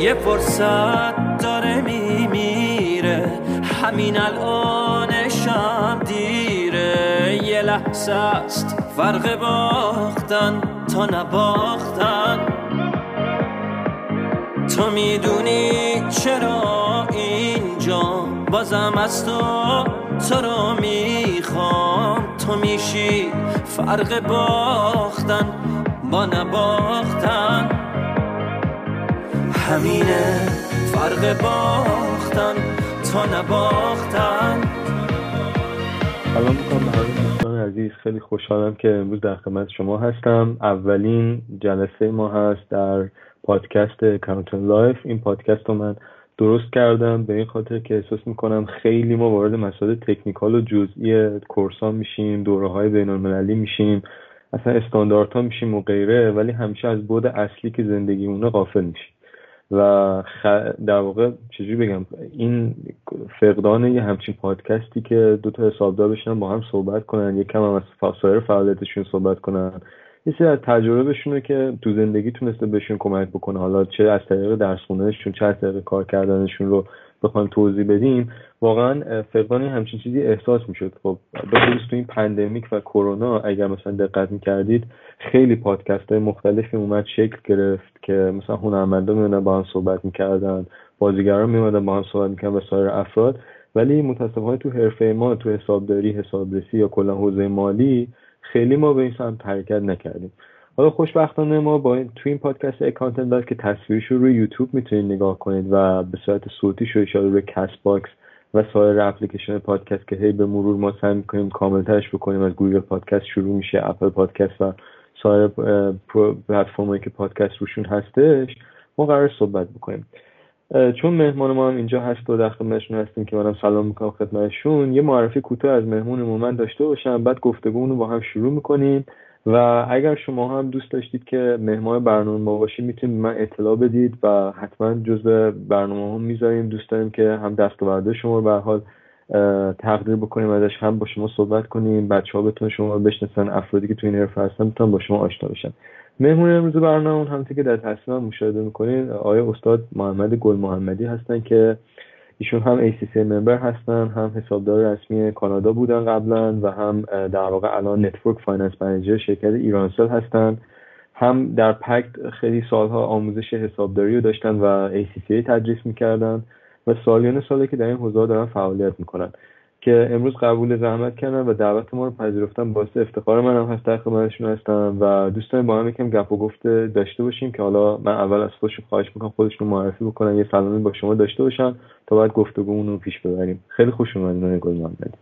یه فرصت داره میمیره. همین الانشم دیره. یه لحظه است فرق باختن تا نباختن. تو می‌دونی چرا اینجا؟ بازم از تو تو رو می‌خوام. تو میشی فرق باختن با نباختن. همینه. فرق باختن تا نباختن. سلام می‌کنم عزیز. خیلی خوشحالم که امروز در خدمت شما هستم. اولین جلسه ما هست در پادکست کانتون لایف. این پادکست رو من درست کردم به این خاطر که احساس می‌کنم خیلی ما وارد مسائل technical و جزئی course ان میشیم دوره های بین المللی میشیم اصلا استانداردها میشیم و غیره ولی همیشه از بود اصلی که زندگی اونه غافل میشیم. و در واقع چجوری بگم این فقدان یه همچین پادکستی که دو تا حسابدار بشنن با هم صحبت کنن یکم هم از سایر فعالیتشون صحبت کنن. یه سری از تجربهشونه که تو زندگی تونسته بهشون کمک بکنه. حالا چه از طریق درس چه از طریق کار کردنشون رو بخوایم توضیح بدیم واقعا فقدان همچین چیزی احساس می‌شد. خب بخصوص تو این pandemic و کرونا اگر مثلا دقت می‌کردید خیلی پادکست های مختلفی اومد شکل گرفت که مثلا هنرمندا میمدن با هم صحبت می‌کردن بازیگران میمدن با هم صحبت می‌کردن و سایر افراد. ولی متاسفانه تو حرفه ما تو حسابداری حسابرسی یا کلا حوزه مالی خیلی ما به این سمت حرکت نکردیم. حالا خوشبختانه ما با این تو این پادکست Accountant داد که تصویرش رو روی یوتیوب می‌تونید نگاه کنید و به صورت صوتیشو اشاره روی کست باکس و سایر اپلیکیشن پادکست که هی به مرور ما سعی می‌کنیم کاملترش بکنیم. از گوگل پادکست شروع میشه اپل پادکست و سایر پلتفرمایی که پادکست روشون هستش ما قرار صحبت بکنیم. چون مهمان ما هم اینجا هست و در خدمتشون هستیم که منم سلام می‌کنم خدمتشون. یه معرفی کوتاه از مهمونمون من داشته باشم بعد گفتگو رو با هم شروع می‌کنیم. و اگر شما هم دوست داشتید که مهمان برنامه ما باشید می‌تونید من اطلاع بدید و حتما جزء برنامه هم می‌ذاریم. دوست داریم که هم دستاورده شما رو به حال تقدیر بکنیم ازش هم با شما صحبت کنیم. بچه ها بتونن شما رو بشناسن افرادی که تو این حرفه هستن بتونن با شما آشنا بشن. مهمون امروز برنامه همونطور که در تصویر مشاهده می‌کنین آقای استاد محمد گل محمدی هستن که ایشون هم ACCA member هستن هم حسابدار رسمی کانادا بودن قبلا و هم در واقع الان network finance manager شرکت ایرانسل هستن. هم در پکت خیلی سالها آموزش حسابداری رو داشتن و ACCA تدریس می‌کردن و سالیان ساله که در این حوزه دارن فعالیت می‌کنن. که امروز قبول زحمت کردن و دعوت ما رو پذیرفتن باعث افتخار منم هست در خدمتشون هستم و دوستان با هم یکم گپ و گفته داشته باشیم که حالا من اول از خودشون خواهش می‌کنم خودشون معرفی بکنن یه سلامی با شما داشته باشن تا بعد گفتگومون رو پیش ببریم. خیلی خوش اومدین گل محمدی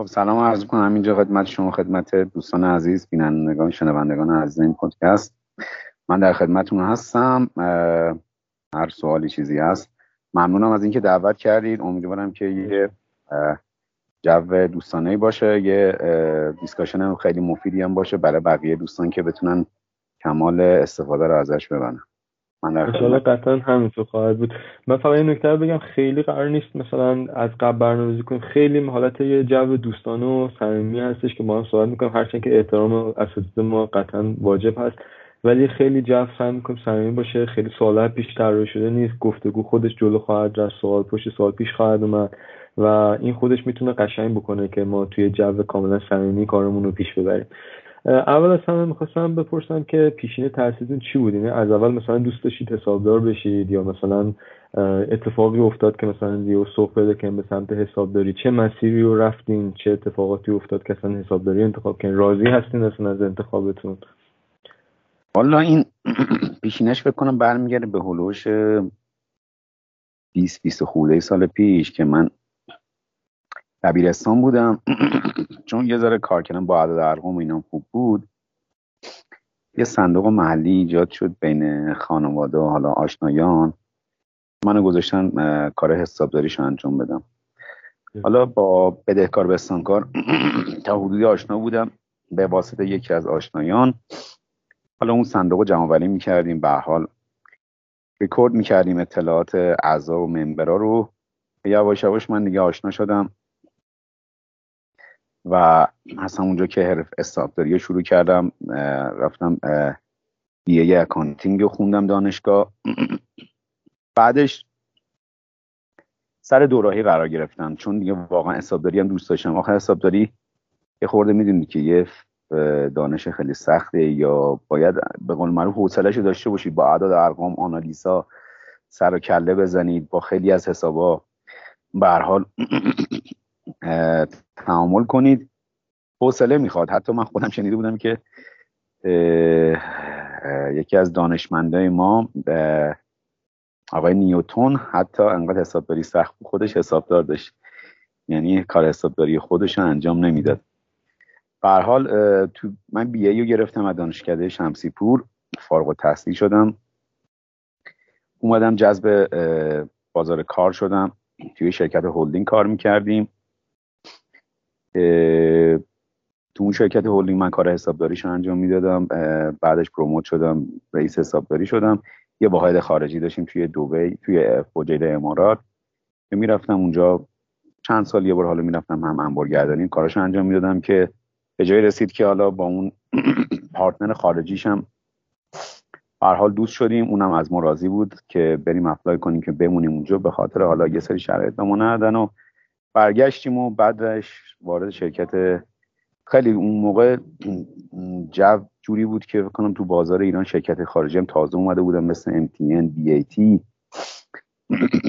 خب سلام عرض کنم اینجا خدمت شما خدمت دوستان عزیز بینندگان شنوندگان عزیز این پادکست. من در خدمتتون هستم. هر سوالی چیزی هست. ممنونم از اینکه دعوت کردید. امیدوارم که یه جو دوستانه باشه یه دیسکاشن خیلی مفیدی هم باشه برای بقیه دوستان که بتونن کمال استفاده رو ازش ببرن. من در قطعا همینطور خواهد بود. من فقط این نکته بگم خیلی قرار نیست مثلا از قبل برنامه‌ریزی کنیم. خیلی حالت یه جو دوستانه و صمیمی هستش که ما هم صحبت می‌کنیم. هرچند که احترام اساتید ما قطعا واجب هست ولی خیلی جو سعی می‌کنیم صمیمی باشه. خیلی سوالات پیش طراحی شده نیست. گفتگو خودش جلو خواهد رفت سوال پشت سوال پیش خواهد اومد. و این خودش می‌تونه قشنگ بکنه که ما توی جو کاملا صمیمی کارمون رو پیش ببریم. اول از همه می‌خواستم بپرسم که پیشینه تحصیلتون چی بود؟ یعنی از اول مثلا دوست داشتید حسابدار بشید یا مثلا اتفاقی افتاد که مثلا یه صبح پیدا که به سمت حسابداری. چه مسیری رو رفتین؟ چه اتفاقاتی افتاد که اصلا حسابداری انتخاب کردین؟ راضی هستین اصلا از انتخابتون؟ والا این پیشینش فکر کنم برمیگرده به هلوش 20 20 خورده سال پیش که من دبیرستان بودم. چون یه ذره کار کردم با عدد ارقام اینا خوب بود. یه صندوق محلی ایجاد شد بین خانواده و حالا آشنایان. منو گذاشتن کار حسابداریش انجام بدم. حالا با بدهکار بستانکار تا حدودی آشنا بودم. به واسطه یکی از آشنایان. حالا اون صندوق رو ولی می‌کردیم. به حال ریکورد می‌کردیم اطلاعات اعضا و member ا رو. یواش یواش من دیگه آشنا شدم. و اصلا اونجا که حرفه حسابداری شروع کردم رفتم BA accounting رو خوندم دانشگاه. بعدش سر دوراهی قرار گرفتم چون دیگه واقعا حسابداری هم دوست داشتم. آخر حسابداری یه خورده می‌دونی که یه دانش خیلی سخته یا باید به قول معروف حوصله‌اش داشته باشید با اعداد ارقام آنالیزا سر و کله بزنید با خیلی از حسابا به حال تعامل کنید. حوصله می‌خواد. حتی من خودم شنیده بودم که یکی از دانشمندای ما آقای نیوتون حتی انقدر حسابداری سخت خودش حسابدار داشت. یعنی کار حسابداری خودش انجام نمی‌داد. به حال تو من بی ای رو گرفتم از دانشکده شمسی پور فارغ التحصیل شدم. اومدم جذب بازار کار شدم. توی شرکت هلدینگ کار می‌کردیم. تو اون شرکت هلدینگ من کار حسابداریش انجام می‌دادم بعدش promote شدم رئیس حسابداری شدم. یه واحد خارجی داشتیم توی دوبی توی فجیره امارات. که می‌رفتم اونجا چند سال یه بار حالا می‌رفتم هم انبارگردانی کاراش انجام می‌دادم که به جای رسید که حالا با اون partner خارجیشم هر حال دوست شدیم. اونم از ما راضی بود که بریم apply کنیم که بمونیم اونجا. به خاطر حالا یه سری شرایط ما ندادن و برگشتیم و بعدش وارد شرکت خیلی اون موقع جو جوری بود که کنم تو بازار ایران شرکت خارجی هم تازه اومده بودن مثل MTN, BAT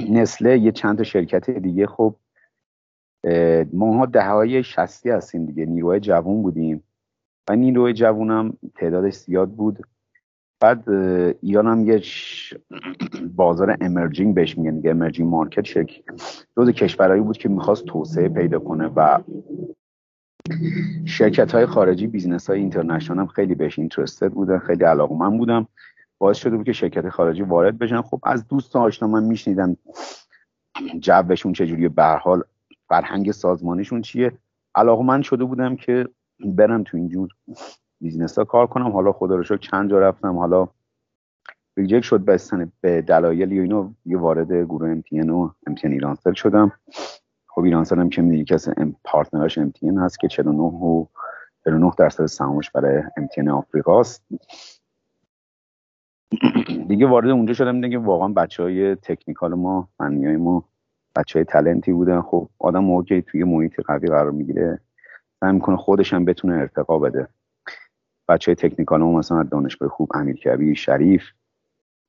نسله یه چند تا شرکت دیگه. خب ماها ده های شستی هستیم دیگه. نیروهای جوون بودیم. و نیروهای جوون هم تعدادش زیاد بود. بعد ایران هم یه بازار امرجینگ بهش میگن دیگه امرجینگ مارکت شکل جز کشورهایی بود که می‌خواست توسعه پیدا کنه و شرکت های خارجی business های international هم خیلی بهش interested بودن خیلی من بودم باعث شده بود که شرکت خارجی وارد بشن. خب از دوست آشنا من میشنیدم جوشون چجوریه به حال فرهنگ سازمانیشون چیه. من شده بودم که برم تو اینجور business ها کار کنم حالا خدا رو چند جا رفتم حالا reject شد بستن به دلایلی و اینو یه وارد گروه MTN و MTN ایرانسل شدم. خب ایرانسل هم که می‌دونی که partner اش MTN هست که 49 و 49 درصد سهامش برای MTN آفریقاست. دیگه وارد اونجا شدم دیگه واقعا بچه های technical ما فنی های ما بچه های talent ی بودن. خب آدم موقعی توی محیط قوی قرار می‌گیره. سعی می‌کنه خودش هم بتونه ارتقا بده. بچه های تکنیکال ما مثلا دانشگاه خوب امیر شریف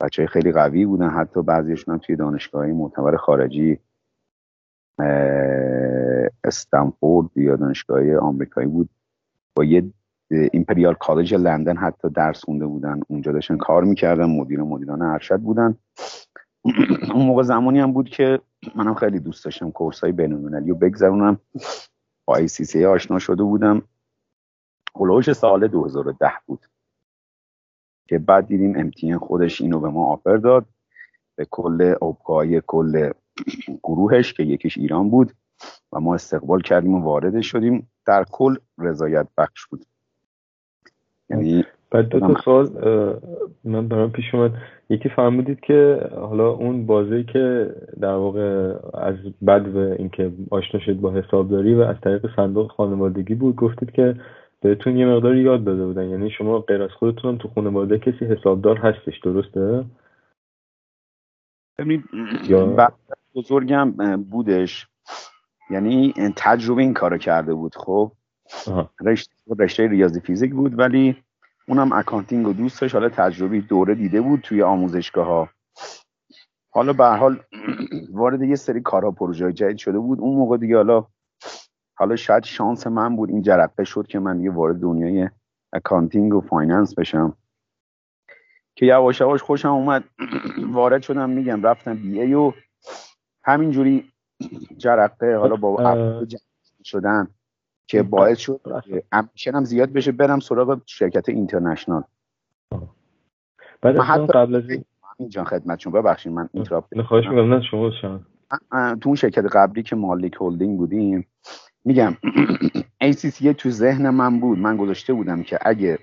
بچه خیلی قوی بودن. حتی بعضیشون هم توی دانشگاه معتبر خارجی استنفورد یا دانشگاه آمریکایی بود. با یه ایمپریال کالج لندن حتی درس خونده بودن. اونجا داشتن کار می‌کردن. مدیر مدیران ارشد بودن. اون موقع زمانی هم بود که منم خیلی دوست داشتم کورس های بینالمللی و بگذرونم. با سی آشنا شده بودم. هلوش سال 2010 بود که بعد دیدیم امتیان خودش اینو به ما آفر داد. به کل اوبگاه کل گروهش که یکیش ایران بود و ما استقبال کردیم و وارد شدیم. در کل رضایت بخش بود. یعنی بعد دو تا سوال من برام پیش اومد. یکی فهمیدید که حالا اون بازی که در واقع از بعد به اینکه آشنا شد با حسابداری و از طریق صندوق خانوادگی بود گفتید که بهتون یه مقداری یاد داده بودن. یعنی شما غیر از خودتون تو خانواده کسی حسابدار هستش درسته؟ ببینید بزرگم بودش. یعنی تجربه این کارو کرده بود. خب رشته, رشته ریاضی فیزیک بود ولی اونم accounting و دوستش حالا تجربی دوره دیده بود توی آموزشگاه ها حالا به حال وارد یه سری کارها پروژه جدید شده بود. اون موقع دیگه حالا حالا شاید شانس من بود این جرقه شد که من دیگه وارد دنیای accounting و finance بشم. که یواش یواش خوشم اومد. وارد شدم میگم رفتم BA و همینجوری جرقه حالا با شدن که باعث شد امشن زیاد بشه برم سراغ شرکت international. بعد حتی قبل از اینجا خدمت شما ببخشید من اینتراپت خواهش می‌کنم شما تو اون شرکت قبلی که مالک هولدینگ بودیم میگم ACCA تو ذهن من بود. من گذاشته بودم که اگه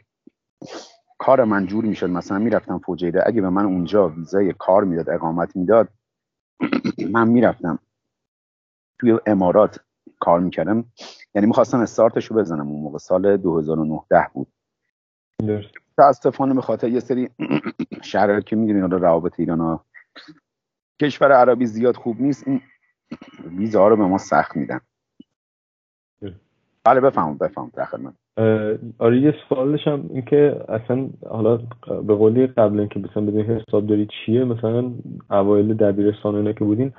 کار من جور می‌شد مثلا می‌رفتم فوجیده اگه به من اونجا ویزای کار می‌داد اقامت می‌داد من می‌رفتم توی امارات کار می‌کردم. یعنی می‌خواستم استارتش رو بزنم. اون موقع سال 2019 بود. متاسفانه به خاطر یه سری شرایط که می‌دونین حالا روابط ایران ها کشور عربی زیاد خوب نیست این ویزا رو به ما سخت میدن. بله بفهم بفهم در خدمت. آره یه سوالش هم این که اصلا حالا به قولی قبل اینکه مثلا بدین حساب داری چیه مثلا اوایل دبیرستان اینا که بودین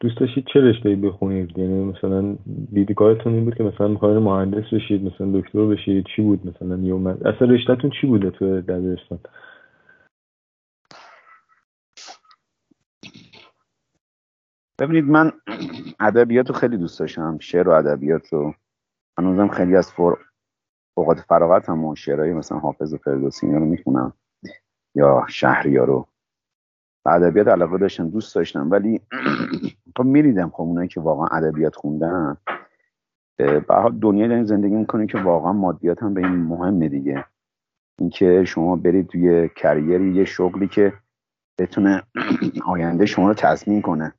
دوست داشتید چه رشته بخونید؟ یعنی مثلا دیدگاهتون این بود که مثلا می‌خواین مهندس بشید مثلا دکتر بشید چی بود مثلا؟ یوم اصلا رشتهتون چی بوده تو دبیرستان ببینید من ادبیات رو خیلی دوست داشتم شعر و ادبیات رو هنوزم خیلی از فر... اوقات فراغت هم و شعرهای مثلا حافظ و فردوسی رو می‌خونم. یا شهریار رو. ادبیات علاقه داشتم دوست داشتم ولی خب میریدم خب اونایی که واقعا ادبیات خوندن. به حال دنیا دارین زندگی می‌کنه که واقعا مادیات هم به این مهمه دیگه. اینکه شما برید توی کریری یه شغلی که بتونه آینده شما رو تضمین کنه.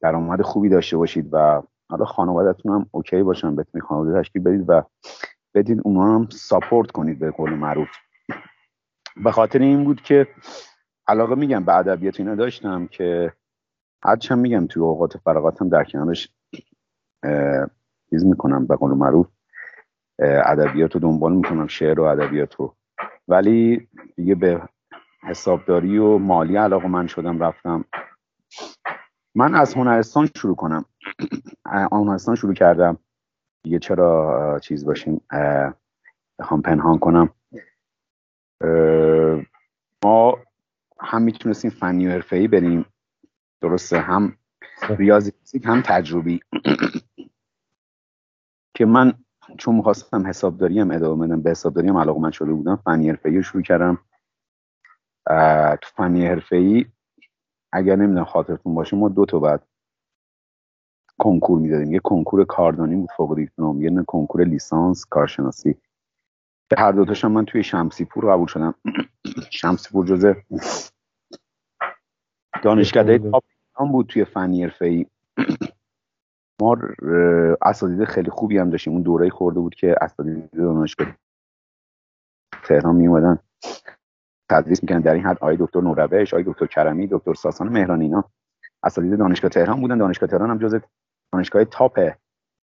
درآمد خوبی داشته باشید و حالا خانوادهتون هم اوکی باشن بتونید خانواده تشکیل بدید و بدید اونا هم ساپورت کنید به قول معروف. به خاطر این بود که علاقه میگم به ادبیات اینا داشتم که هرچند میگم توی اوقات فراغاتم در کنارش چیز می‌کنم به قول معروف. ادبیات رو دنبال می‌کنم شعر و ادبیات رو. ولی دیگه به حسابداری و مالی علاقه من شدم رفتم. من از هنرستان شروع کنم. هنرستان شروع کردم. دیگه چرا چیز باشیم؟ بخوام پنهان کنم. ما هم می‌تونستیم فنی و حرفه‌ای بریم. درسته هم ریاضی فیزیک هم تجربی. که من چون می‌خواستم حسابداری هم ادامه بدم به حسابداری هم علاقه من شده بودم فنی حرفه‌ای شروع کردم. تو فنی حرفه‌ای اگر نمی‌دونم خاطرتون باشه ما دو تا بعد کنکور می‌دادیم. یه کنکور کاردانی بود فوق دیپلم. یه کنکور لیسانس کارشناسی. به هر دوتاشم من توی شمسی پور قبول شدم. شمسی پور جزه دانشکده تاپ بود توی فنی ای ما اساتید خیلی خوبی هم داشتیم. اون دوره خورده بود که اساتید دانشگاه تهران می اومدن تدریس می‌کنن در این حد آقای دکتر نوروش آقای دکتر کرمی دکتر ساسان مهرانی اینا. اساتید دانشگاه تهران بودن. دانشگاه تهران هم جز دانشگاه top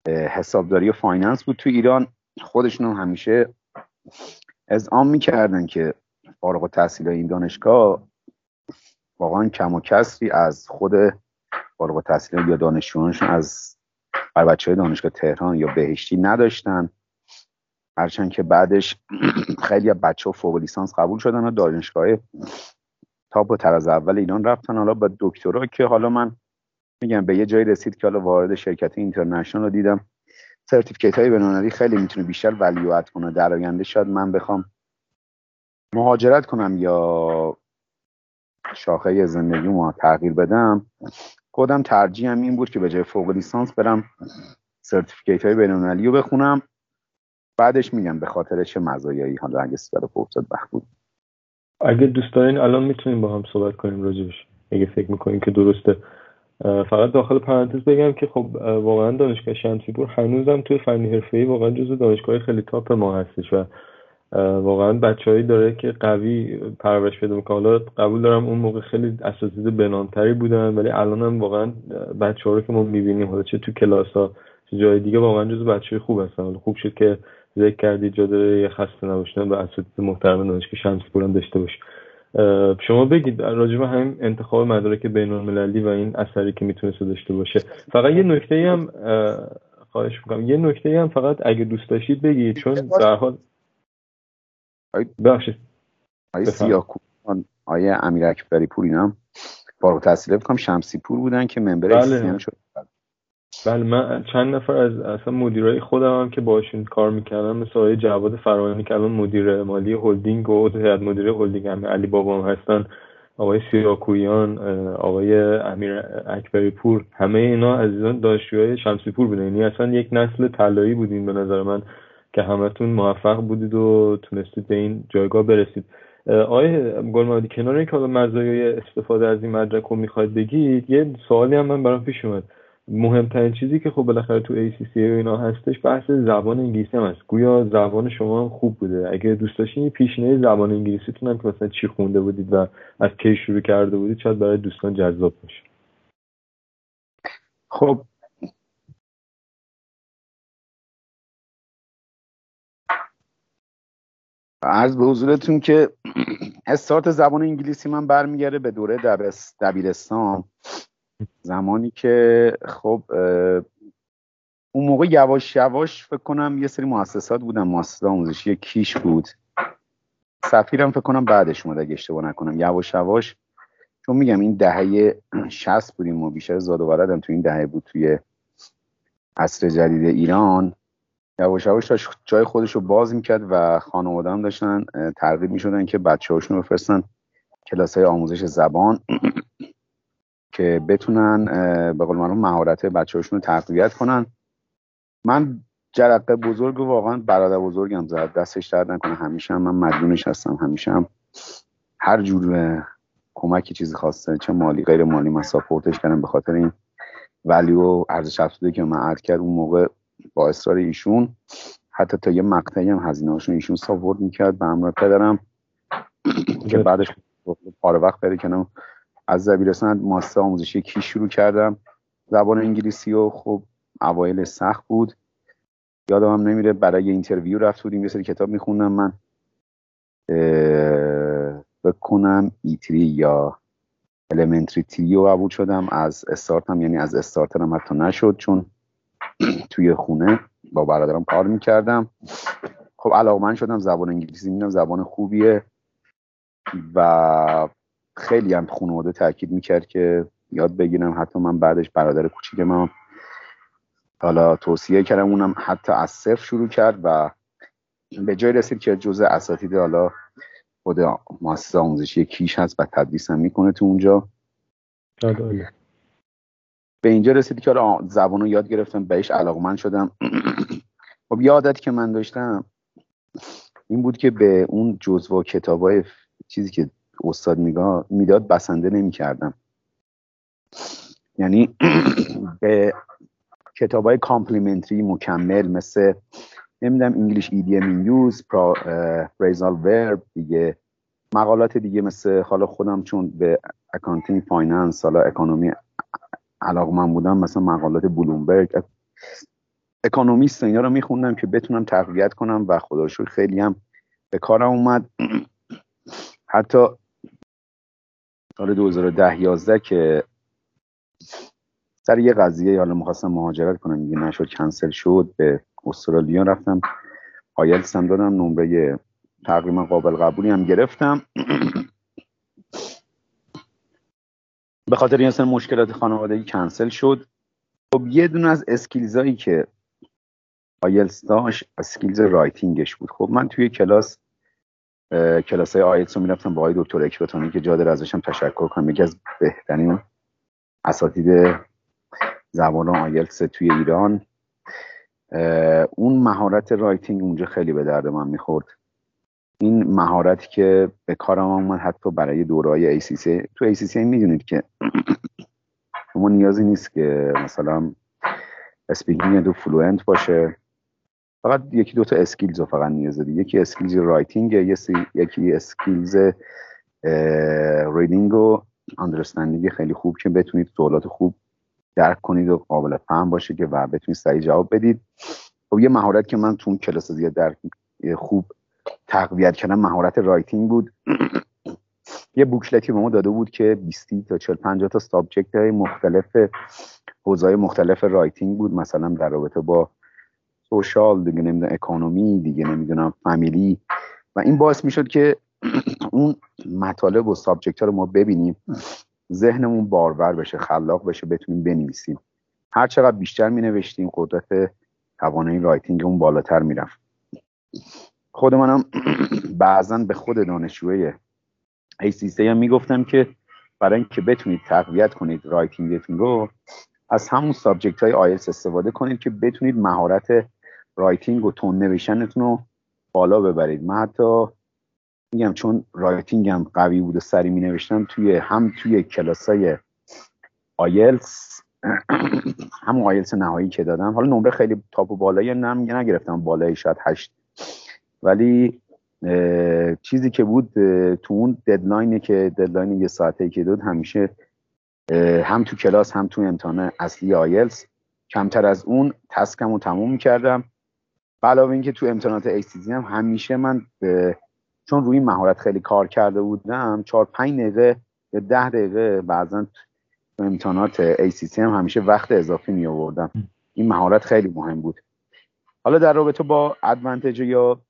حسابداری و finance بود تو ایران. خودشون همیشه اذعان می‌کردن که فارغ التحصیل این دانشگاه واقعا کم و کسری از خود فارغ التحصیل یا دانشجویانشون از بر بچه های دانشگاه تهران یا بهشتی نداشتن. هرچند که بعدش خیلی از بچه ها فوق لیسانس قبول شدن و دانشگاه top و تراز اول ایران رفتن. حالا با دکترا که حالا من میگم به یه جایی رسید که حالا وارد شرکت international رو دیدم. certificate های خیلی می‌تونه بیشتر value کنه. در آینده شاید من بخوام مهاجرت کنم یا شاخه زندگی ما تغییر بدم. خودم ترجیحم این بود که به جای فوق لیسانس برم certificate های رو بخونم. بعدش میگم به خاطر چه مزایایی. حالا اگه سوال فرصت وقت بود. اگه دوست الان می‌تونیم با هم صحبت کنیم راجبش. اگه فکر می‌کنیم که درسته. فقط داخل پرانتز بگم که خب واقعا دانشگاه شمسیپور هنوزم توی فنی حرفه‌ای واقعا جزو دانشگاه خیلی top ما هستش و واقعا بچههایی داره که قوی پرورش پیدا می‌کنه. حالا قبول دارم اون موقع خیلی اساتید بنانتری بودن ولی الان هم واقعا بچه ها رو که ما می‌بینیم حالا چه تو کلاس ها چه جای دیگه واقعا جزو بچه خوب هستن. خوب شد که ذکر کردید جا داره یه خسته نباشتن به اساتید محترم دانشگاه هم داشته باشه شما بگید راجع همین انتخاب مدارک بین المللی و این اثری که می‌تونست داشته باشه. فقط یه نکته هم خواهش می‌کنم. یه نکته هم فقط اگه دوست داشتید بگید چون در حال ببخشید. آقای سیراکویان آقای امیر اکبری پور اینم فارغ التحصیل فکر کنم شمسی پور بودن که member بله. شد. بله من چند نفر از اصلا مدیرای خودم هم که باشون کار می‌کردم مثل آقای جواد فرانی که الان مدیر مالی هلدینگ و هیئت مدیره هلدینگ هم علی بابا هم هستن آقای سیراکویان آقای امیر اکبری پور همه اینا عزیزان دانشجوهای شمسی پور بودن. یعنی اصلا یک نسل طلایی بودین به نظر من که همتون موفق بودید و تونستید به این جایگاه برسید. آقای گلمادی کنار اینکه حالا مزایای استفاده از این مدرک رو می‌خواید بگید یه سوالی هم من برام پیش اومد. مهمترین چیزی که خب بالاخره تو ACCA و اینا هستش بحث زبان انگلیسی هم هست. گویا زبان شما هم خوب بوده. اگه دوست داشتین پیشنه زبان انگلیسیتون هم که مثلا چی خونده بودید و از کی شروع کرده بودید شاید برای دوستان جذاب باشه. خب. عرض به حضورتون که استارت زبان انگلیسی من برمیگرده به دوره دبیرستان. زمانی که خب اون موقع یواش یواش فکر کنم یه سری مؤسسات بودن مؤسسات آموزشی کیش بود. سفیرم فکر کنم بعدش اومد اگه اشتباه نکنم. یواش یواش چون میگم این دهه 60 بودیم و بیشتر زاد و تو این دهه بود توی عصر جدید ایران. یواش یواش جای خودش رو باز می‌کرد و خانواده هم داشتن ترغیب می‌شدن که بچه هاشون بفرستن کلاس های آموزش زبان. که بتونن به قول معروف مهارت بچه هاشون رو تقویت کنن. من جرقه بزرگ و واقعا برادر بزرگم زد. دستش درد نکنه. همیشه هم من مدیونش هستم. همیشه هم هر جور کمکی چیزی خواسته چه مالی غیر مالی من ساپورتش کردم به خاطر این ولی و ارزش افزوده که من add کرد اون موقع با اصرار ایشون. حتی تا یه مقطعی هم هزینه هاشون ایشون ساپورت می‌کرد. به همراه پدرم که بعدش پاره وقت پیدا کنم از دبیرستان مؤسسه آموزشی کیش شروع کردم؟ زبان انگلیسی و خب اوایل سخت بود. یادم هم نمیره برای interview رفت بودیم یه سری کتاب میخوندم من. بکنم ایتری یا elementary تریو قبول شدم. از استارتم یعنی از استارترم حتی نشد چون توی خونه با برادرم کار می‌کردم. خب علاقه من شدم زبان انگلیسی می‌دونم زبان خوبیه. و خیلی هم خانواده تاکید می‌کرد که یاد بگیرم حتی من بعدش برادر کوچیک من حالا توصیه کردم اونم حتی از صفر شروع کرد و به جای رسید که جزء اساتید حالا خود مؤسسه آموزشی کیش هست و تدریس هم می‌کنه تو اونجا. به اینجا رسید که زبان رو یاد گرفتم بهش علاقمند شدم. خب یه که من داشتم این بود که به اون جزوه و کتاب چیزی که استاد می‌داد بسنده نمی کردم یعنی به کتاب های complementary مکمل مثل نمی‌دونم English idiom use phrasal verb دیگه مقالات دیگه مثل حالا خودم چون به accounting finance حالا economy علاقه‌مند بودم مثلا مقالات Bloomberg Economist اینا رو میخوندم که بتونم تقویت کنم و خدا خیلی هم به کارم اومد. حتی سال 2010 11 که سر یه قضیه حالا می‌خواستم مهاجرت کنم دیگه نشد کنسل شد به استرالیا رفتم. آیلتس هم دادم نمره تقریبا قابل قبولی هم گرفتم. به خاطر این مشکلات خانوادگی کنسل شد. خب یه دونه از skills ایی که آیلتس داشت skills writing ش بود. خب من توی کلاس کلاس های آیلتس رو می‌رفتم با آقای دکتر اکباتانی که جا داره ازشم تشکر کنم. یکی از بهترین اساتید زبان آیلتس توی ایران. اون مهارت writing اونجا خیلی به درد من می‌خورد. این مهارتی که به کارم اومد حتی برای دورای ACCA تو ACCA می‌دونید که شما نیازی نیست که مثلا speaking تو fluent باشه. فقط یکی دوتا skills رو فقط نیاز داری یکی skills writing یکی skills reading و understanding خیلی خوب که بتونید سوالات خوب درک کنید و قابل فهم باشه که و بتونید سریع جواب بدید. خب یه مهارت که من تو اون کلاس زیاد در خوب تقویت کردم مهارت writing بود. یه booklet ی به ما داده بود که 20 تا 40 50 تا subject های مختلف حوزه مختلف writing بود. مثلا در رابطه با social دیگه نمی‌دونم economy دیگه نمی‌دونم family. و این باعث می‌شد که اون مطالب و subject ها رو ما ببینیم ذهنمون بارور بشه خلاق بشه بتونیم بنویسیم. هر چقدر بیشتر می نوشتیم قدرت توانایی writing اون بالاتر می‌رفت. خود منم بعضا به خود دانشجوی ACCA هم می‌گفتم که برای اینکه بتونید تقویت کنید writing تون رو از همون subject های آیلس استفاده کنید که بتونید مهارت writing و توان نوشتنتون رو بالا ببرید. من حتی میگم چون writing هم قوی بود و سریع می نوشتم توی هم توی کلاس های آیلس هم آیلتس نهایی که دادم. حالا نمره خیلی top و بالایی نم نگرفتم بالایی شاید هشت. ولی چیزی که بود تو اون deadline ی که deadline یه ساعته که داد همیشه هم تو کلاس هم تو امتحان اصلی آیلز کمتر از اون تسکم رو تموم می‌کردم. علاوه اینکه تو امتحانات ACC هم همیشه من چون روی مهارت خیلی کار کرده بودم چهار پنج دقیقه یا ده دقیقه بعضا تو امتحانات ACC هم همیشه وقت اضافی می آوردم این مهارت خیلی مهم بود. حالا در رابطه با ادوانتج یا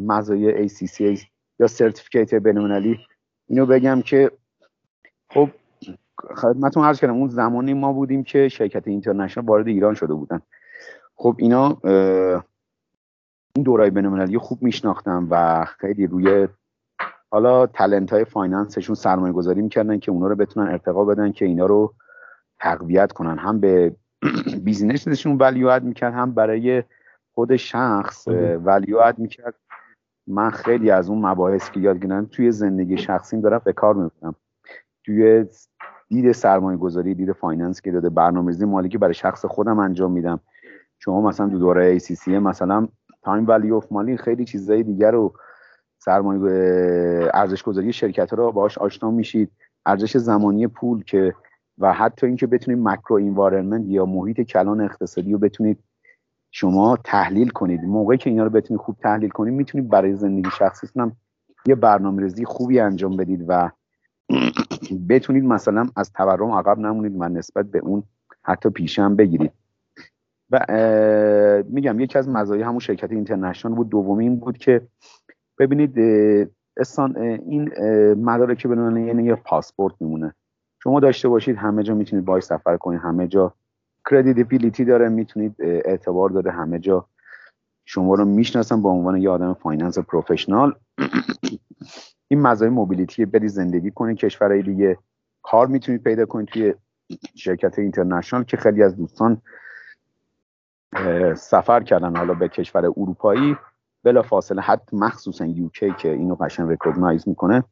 مزایای ACCA یا سرتیفیکیت بینالمللی اینو بگم که خب خدمتتون عرض کردم اون زمانی ما بودیم که شرکت international وارد ایران شده بودن. خب اینا این دورای بینالمللی خوب میشناختم و خیلی روی حالا talent های finance شون سرمایه گذاری می‌کردن که اونا رو بتونن ارتقا بدن که اینا رو تقویت کنن. هم به business شون value می‌کرد هم برای خود شخص value add می‌کرد. من خیلی از اون مباحث که یاد گرفتم توی زندگی شخصیم دارم به کار می‌برم. توی دید سرمایه گذاری دید finance که داده برنامه‌ریزی مالی که برای شخص خودم انجام میدم. شما مثلا تو دوره ACCA مثلا time value of money خیلی چیزای دیگر رو سرمایه ارزش گذاری شرکت رو باهاش آشنا میشید. ارزش زمانی پول که و حتی اینکه بتونید macro environment یا محیط کلان اقتصادی رو بتونید شما تحلیل کنید. موقعی که اینا رو بتونید خوب تحلیل کنید می‌تونید برای زندگی شخصیتون هم یه برنامه خوبی انجام بدید و بتونید مثلا از تورم عقب نمونید و نسبت به اون حتی پیشه هم بگیرید. و میگم یکی از مزایای همون شرکت اینترنشنال بود. دومی این بود که ببینید استان این مدارک بنونه یعنی یه پاسپورت میمونه. شما داشته باشید همه جا می‌تونید باش سفر کنید همه جا کردیتیبیلیتی داره می‌تونید اعتبار داره همه جا شما رو می‌شناسن به عنوان یه آدم finance professional. این مزایای mobility بری زندگی کنید کشورهای دیگه کار می‌تونید پیدا کنید توی شرکت international که خیلی از دوستان سفر کردن حالا به کشور اروپایی بلا فاصله حتی مخصوصا UK که اینو قشنگ recognize می‌کنه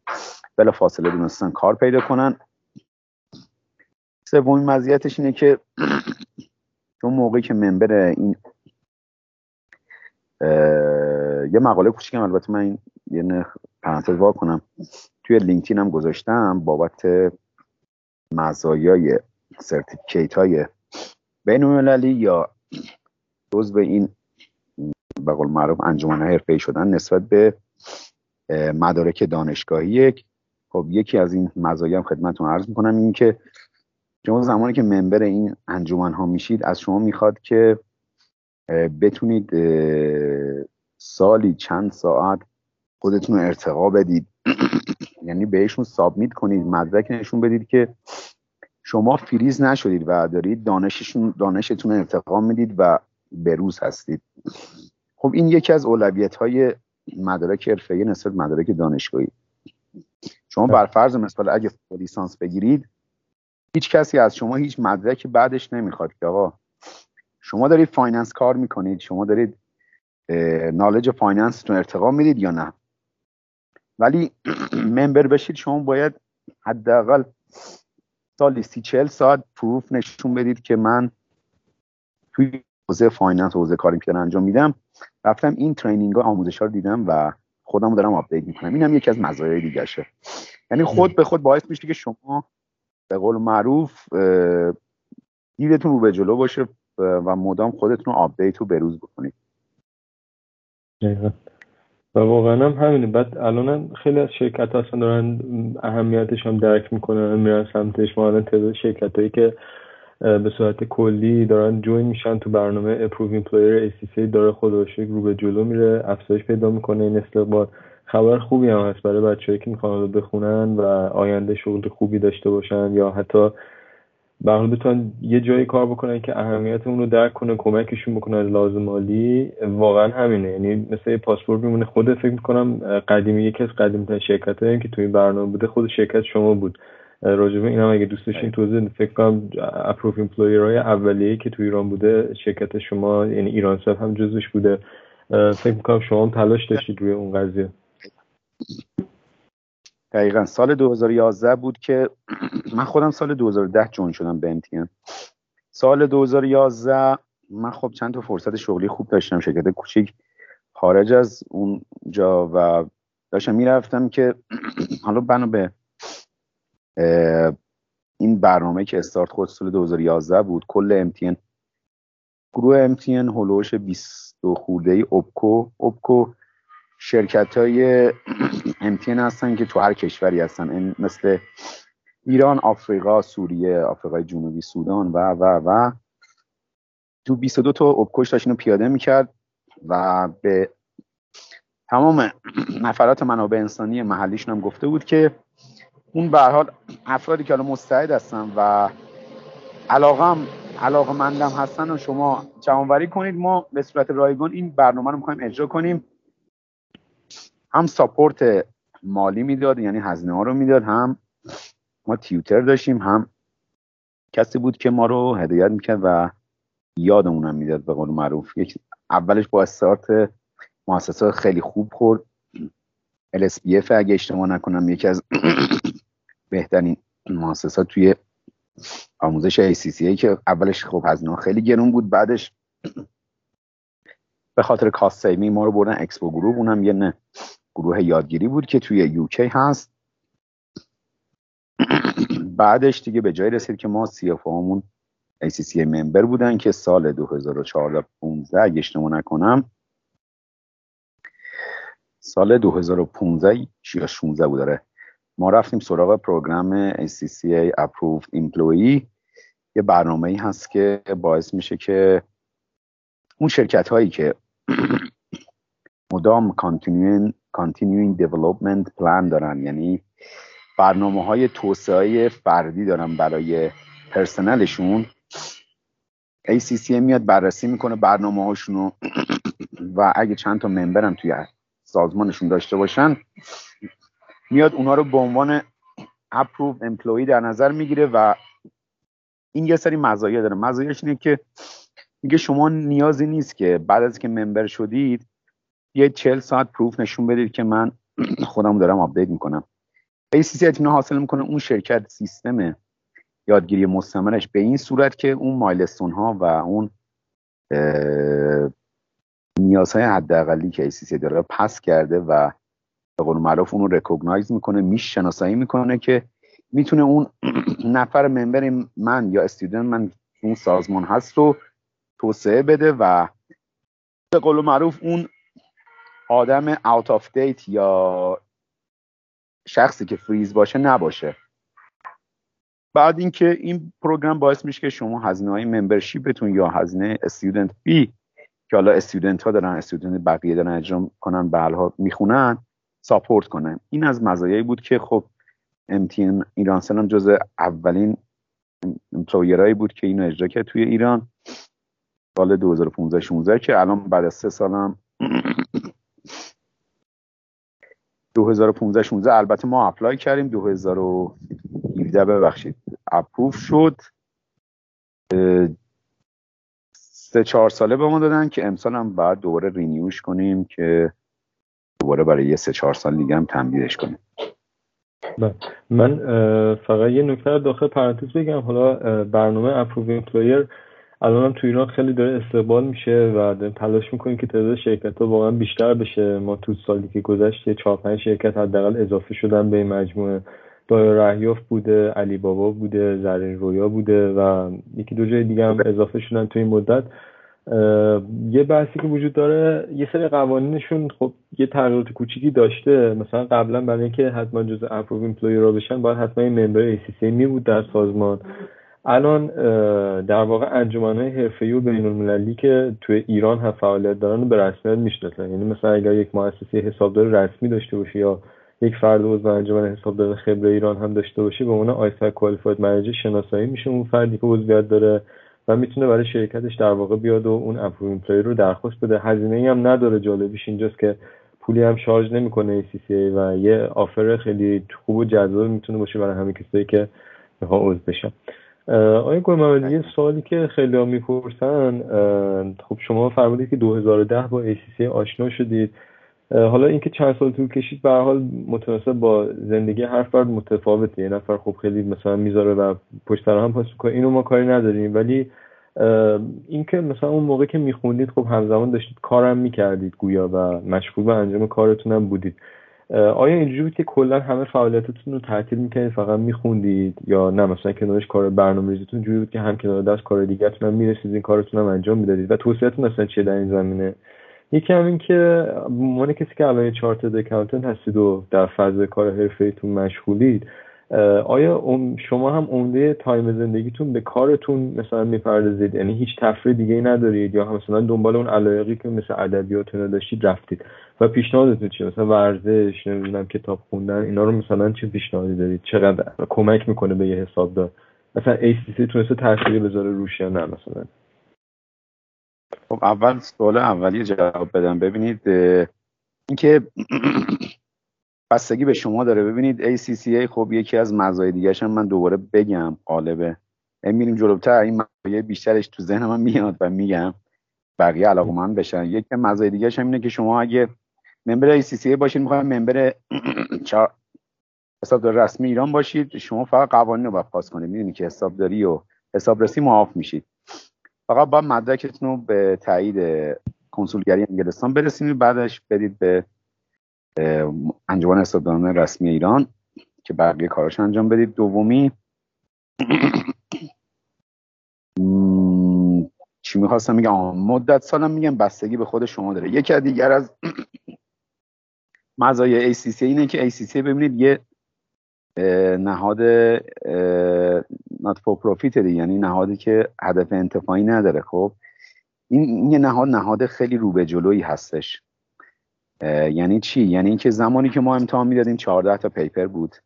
بلا فاصله تونستن کار پیدا کنن. سومین مزیتش اینه که چون موقعی که member این یه مقاله کوچیکم البته من این یه پرانتز وا کنم. توی LinkedIn هم گذاشتم بابت مزایای certificate های بین یا جزء این به قول معروف انجمن حرفه‌ای شدن نسبت به مدارک دانشگاهی خب یکی از این مزایا هم خدمتتون عرض می‌کنم این که شما زمانی که ممبر این انجمن ها میشید از شما می‌خواد که بتونید سالی چند ساعت خودتون رو ارتقا بدید. یعنی بهشون سابمیت کنید مدرک نشون بدید که شما فریز نشدید و دارید دانششون دانشتون ارتقا می‌دید و بروز هستید. خب این یکی از اولویت های مدارک حرفه‌ای نسبت مدارک دانشگاهی. شما بر فرض مثال اگه لیسانس بگیرید هیچ کسی از شما هیچ مدرکی بعدش نمی‌خواد که آقا. شما دارید finance کار می‌کنید شما دارید knowledge finance تون ارتقا می‌دید یا نه؟ ولی member بشید شما باید حداقل سالی سی چل ساعت proof نشون بدید که من توی حوزه finance حوزه کاری که انجام میدم رفتم این training ها آموزش ها رو دیدم و خودم دارم آپدیت می‌کنم. اینم یکی از مزایای دیگه شه یعنی خود به خود باعث میشه که شما به قول معروف دیدتون رو به جلو باشه و مدام خودتون رو آپدیت و بروز بکنید. و واقعا هم همینه. بعد الان خیلی از شرکت‌ها هستن دارن اهمیتش هم درک می‌کنن میرن سمتش. ما الان تعداد شرکت هایی که به صورت کلی دارن join میشن تو برنامه approved employer ACCA داره خدا رو به جلو میره افزایش پیدا می‌کنه. این استقبال خبر خوبی هم هست برای بچه‌ای که می‌خوان بخونن و آینده شغل خوبی داشته باشن یا حتی برای بتونن یه جایی کار بکنن که اهمیت اون رو درک کنه کمکشون بکنن لحاظ مالی. واقعا همینه. یعنی مثل یه پاسپورت میمونه. خود فکر می‌کنم قدیمی یکی از قدیمی ترین شرکت که توی برنامه بوده خود شرکت شما بود. راجبه این هم اگه دوست داشتین توضیح فکر کنم approved employer های اولیه که توی ایران بوده شرکت شما یعنی ایرانسل هم جزوش بوده. فکر می‌کنم شما هم تلاش داشتید روی اون قضیه. دقیقا. سال 2011 بود که من خودم سال 2010 جون شدم به امتیان سال 2011 من خب چند تا فرصت شغلی خوب داشتم شرکت کوچیک خارج از اون جا و داشتم می‌رفتم که حالا بنا به این برنامه که استارت خود سال 2011 بود کل امتین گروه امتین هلوش 20 خورده ای اوبکو اوبکو شرکت های امتین هستن که تو هر کشوری هستن. مثل ایران آفریقا سوریه آفریقای جنوبی سودان و و و. تو 22 تا اوبکوش داشت اینو پیاده می‌کرد و به تمام نفرات منابع انسانی محلیشون هم گفته بود که اون به حال افرادی که الان مستعد هستن و علاقم علاقه مندم هستن و شما جوانوری کنید ما به صورت رایگان این برنامه رو می‌خوایم اجرا کنیم. هم ساپورت مالی می‌داد یعنی هزینه ها رو می‌داد هم ما تیوتر داشتیم هم کسی بود که ما رو هدایت می‌کرد و یادمونم می‌داد به قول معروف. یک اولش با استارت مؤسسات خیلی خوب خورد. LSBF اگه اشتباه نکنم یکی از بهترین مؤسسات توی آموزش ACCA که اولش خب هزینه خیلی گرون بود بعدش به خاطر کاست سیمی ما رو بردن اکسپو گروه اونم یه نه گروه یادگیری بود که توی یوکی هست. بعدش دیگه به جای رسید که ما سی همون ACCA ممبر بودن که سال 2014 15 اگه اشتباه نکنم سال 2015 یا 16 بود داره ما رفتیم سراغ پروگرام ACCA Approved Employee. یه برنامه ای هست که باعث میشه که اون شرکت هایی که مدام continuing, continuing development plan دارن یعنی برنامه های توسعه فردی دارن برای پرسنلشون ACCA میاد بررسی می‌کنه برنامه هاشونو و اگه چند تا member م توی سازمانشون داشته باشن میاد اونا رو به عنوان approved employer در نظر می‌گیره و این یه سری مزایا داره. مزایاش اینه که میگه شما نیازی نیست که بعد از که member شدید یه چل ساعت proof نشون بدید که من خودم دارم آپدیت می‌کنم. ACCA اطمینان حاصل می‌کنه. اون شرکت سیستم یادگیری مستمرش به این صورت که اون milestone ها و اون نیازهای حداقلی که ACCA داره pass کرده و به قول معروف اون رو recognize می‌کنه میشناسایی می‌کنه که می‌تونه اون نفر member من یا student من اون سازمان هست رو توسعه بده و به قول معروف اون آدم out of date یا شخصی که فریز باشه نباشه. بعد اینکه این program باعث میشه که شما هزینه های membership تون یا هزینه student بی که حالا student ها دارن student بقیه دارن اجرا کنن به حال می‌خونن support کنن این از مزایایی بود که خب MTN ایرانسلم جز اولین employer هایی بود که اینو اجرا کرد توی ایران. سال 2015 16 که الان بعد از سه سالم 2015 16 البته ما apply کردیم 2017 ببخشید. approve شد. سه چهار ساله به ما دادن که امسال هم بعد دوباره renew ش کنیم که دوباره برای یه سه چهار سال دیگه هم تمدیدش کنیم. بله. من فقط یه نکته داخل پرانتز بگم. حالا برنامه approved employer الان هم تو ایران خیلی داره استقبال میشه و تلاش می‌کنیم که تعداد شرکت ها واقعا بیشتر بشه. ما تو سالی که گذشت چهار پنج شرکت حداقل اضافه شدن به این مجموعه. دایر رهیاف بوده علی بابا بوده زرین رویا بوده و یکی دو جای دیگه هم اضافه شدن تو این مدت. یه بحثی که وجود داره یه سری قوانینشون خب یه تغییرات کوچیکی داشته. مثلا قبلا برای اینکه حتما جز اپروو ایمپلوی را بشن باید حتما این ممبر ACCA می بود در سازمان. الان در واقع انجمن های حرفه‌ای و بین که توی ایران هم فعالیت دارن به رسمیت می‌شناسن. یعنی مثلا اگر یک مؤسسه حسابدار رسمی داشته باشه یا یک فرد عضو انجمن حسابدار خبره ایران هم داشته باشه به عنوان آیسر کوالیفاید منیجر شناسایی میشه. اون فردی که عضویت داره و می‌تونه برای شرکتش در واقع بیاد و اون ایمپلوی رو درخواست بده. هزینه هم نداره جالبیش اینجاست که پولی هم شارژ نمی‌کنه ACCA و یه آفر خیلی خوب و جذاب می‌تونه باشه برای همه کسایی که می‌خوان عضو بشن. آیا گل یه سوالی که خیلی ها می‌پرسن خب شما فرمودید که 2010 با ACCA آشنا شدید. حالا اینکه چند سال طول کشید به حال متناسب با زندگی هر فرد متفاوته. یه نفر خب خیلی مثلا می‌ذاره و پشت سر هم پاس می‌کنه. اینو ما کاری نداریم. ولی اینکه مثلا اون موقع که میخوندید خب همزمان داشتید کارم می‌کردید گویا و مشغول به انجام کارتون هم بودید آیا اینجوری بود که کلا همه فعالیتتون رو تعطیل می‌کنید فقط میخوندید؟ یا نه مثلا کنارش کار برنامه ریزیتون جوری بود که هم کنار دست کار دیگهتون هم می‌رسید این کارتون هم انجام می‌دادید؟ و توصیهتون مثلا چیه در این زمینه؟ یکی هم این که عنوان کسی که الان چارت اکاونتنت هستید و در فضای کار حرفیتون مشغولید آیا شما هم عمده تایم زندگیتون به کارتون مثلا می‌پردازید؟ یعنی هیچ تفریح دیگه ندارید؟ یا مثلا دنبال اون علایقی که مثل ادبیات داشتید رفتید؟ و پیشنهادتون چیه؟ مثلا ورزش نمی‌دونم کتاب خوندن اینا رو مثلا چه پیشنهادی دارید؟ چقدر؟ کمک می‌کنه به یه حسابدار؟ مثلا ACC تونسته تاثیری بذاره روش یا نه مثلا؟ خب اول سوال اولی جواب بدم. ببینید اینکه بستگی به شما داره. ببینید ACCA خب یکی از مزایای دیگه من دوباره بگم قالبه میریم جلوتر. این مزایای بیشترش تو ذهن من میاد و میگم بقیه علاقه من بشن. یکی مزایای دیگه هم اینه که شما اگه ممبر ACCA باشید می‌خواید ممبر حسابدار رسمی ایران باشید شما فقط قوانین رو باید پاس کنید. می‌دونی که حسابداری و حسابرسی معاف میشید. فقط با مدرکتون رو به تایید کنسولگری انگلستان برسونید بعدش بدید به انجمن حسابداران رسمی ایران که بقیه کاراش انجام بدید. دومی چی می‌خواستم میگم مدت سالم میگم بستگی به خود شما داره. یکی از دیگر از مزایای ACC اینه که ACC ببینید یه نهاد نات فور پروفیت یعنی نهادی که هدف انتفاعی نداره. خب این یه نهاد نهاد خیلی رو به جلویی هستش. یعنی چی؟ یعنی اینکه زمانی که ما امتحان می‌دادیم 14 تا پیپر بود.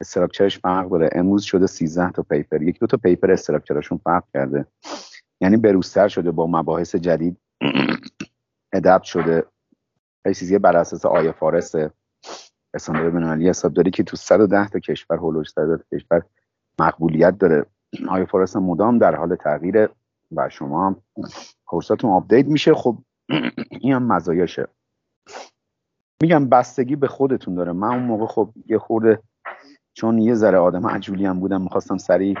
استراکچرش فرق داره. امروز شده 13 تا پیپر. یک دو تا پیپر استراکچرشون فرق کرده. یعنی بروزتر شده با مباحث جدید ادبت شده. چیزی بر اساس آیه فارس استاندارد بین‌المللی حسابداری که تو 110 تا کشور هولوش 110 تا کشور مقبولیت داره. IFRS مدام در حال تغییر و شما هم course اتون آپدیت میشه. خب این هم مزایاشه. میگم بستگی به خودتون داره. من اون موقع خب یه خورده چون یه ذره آدم عجولی هم بودم می‌خواستم سریع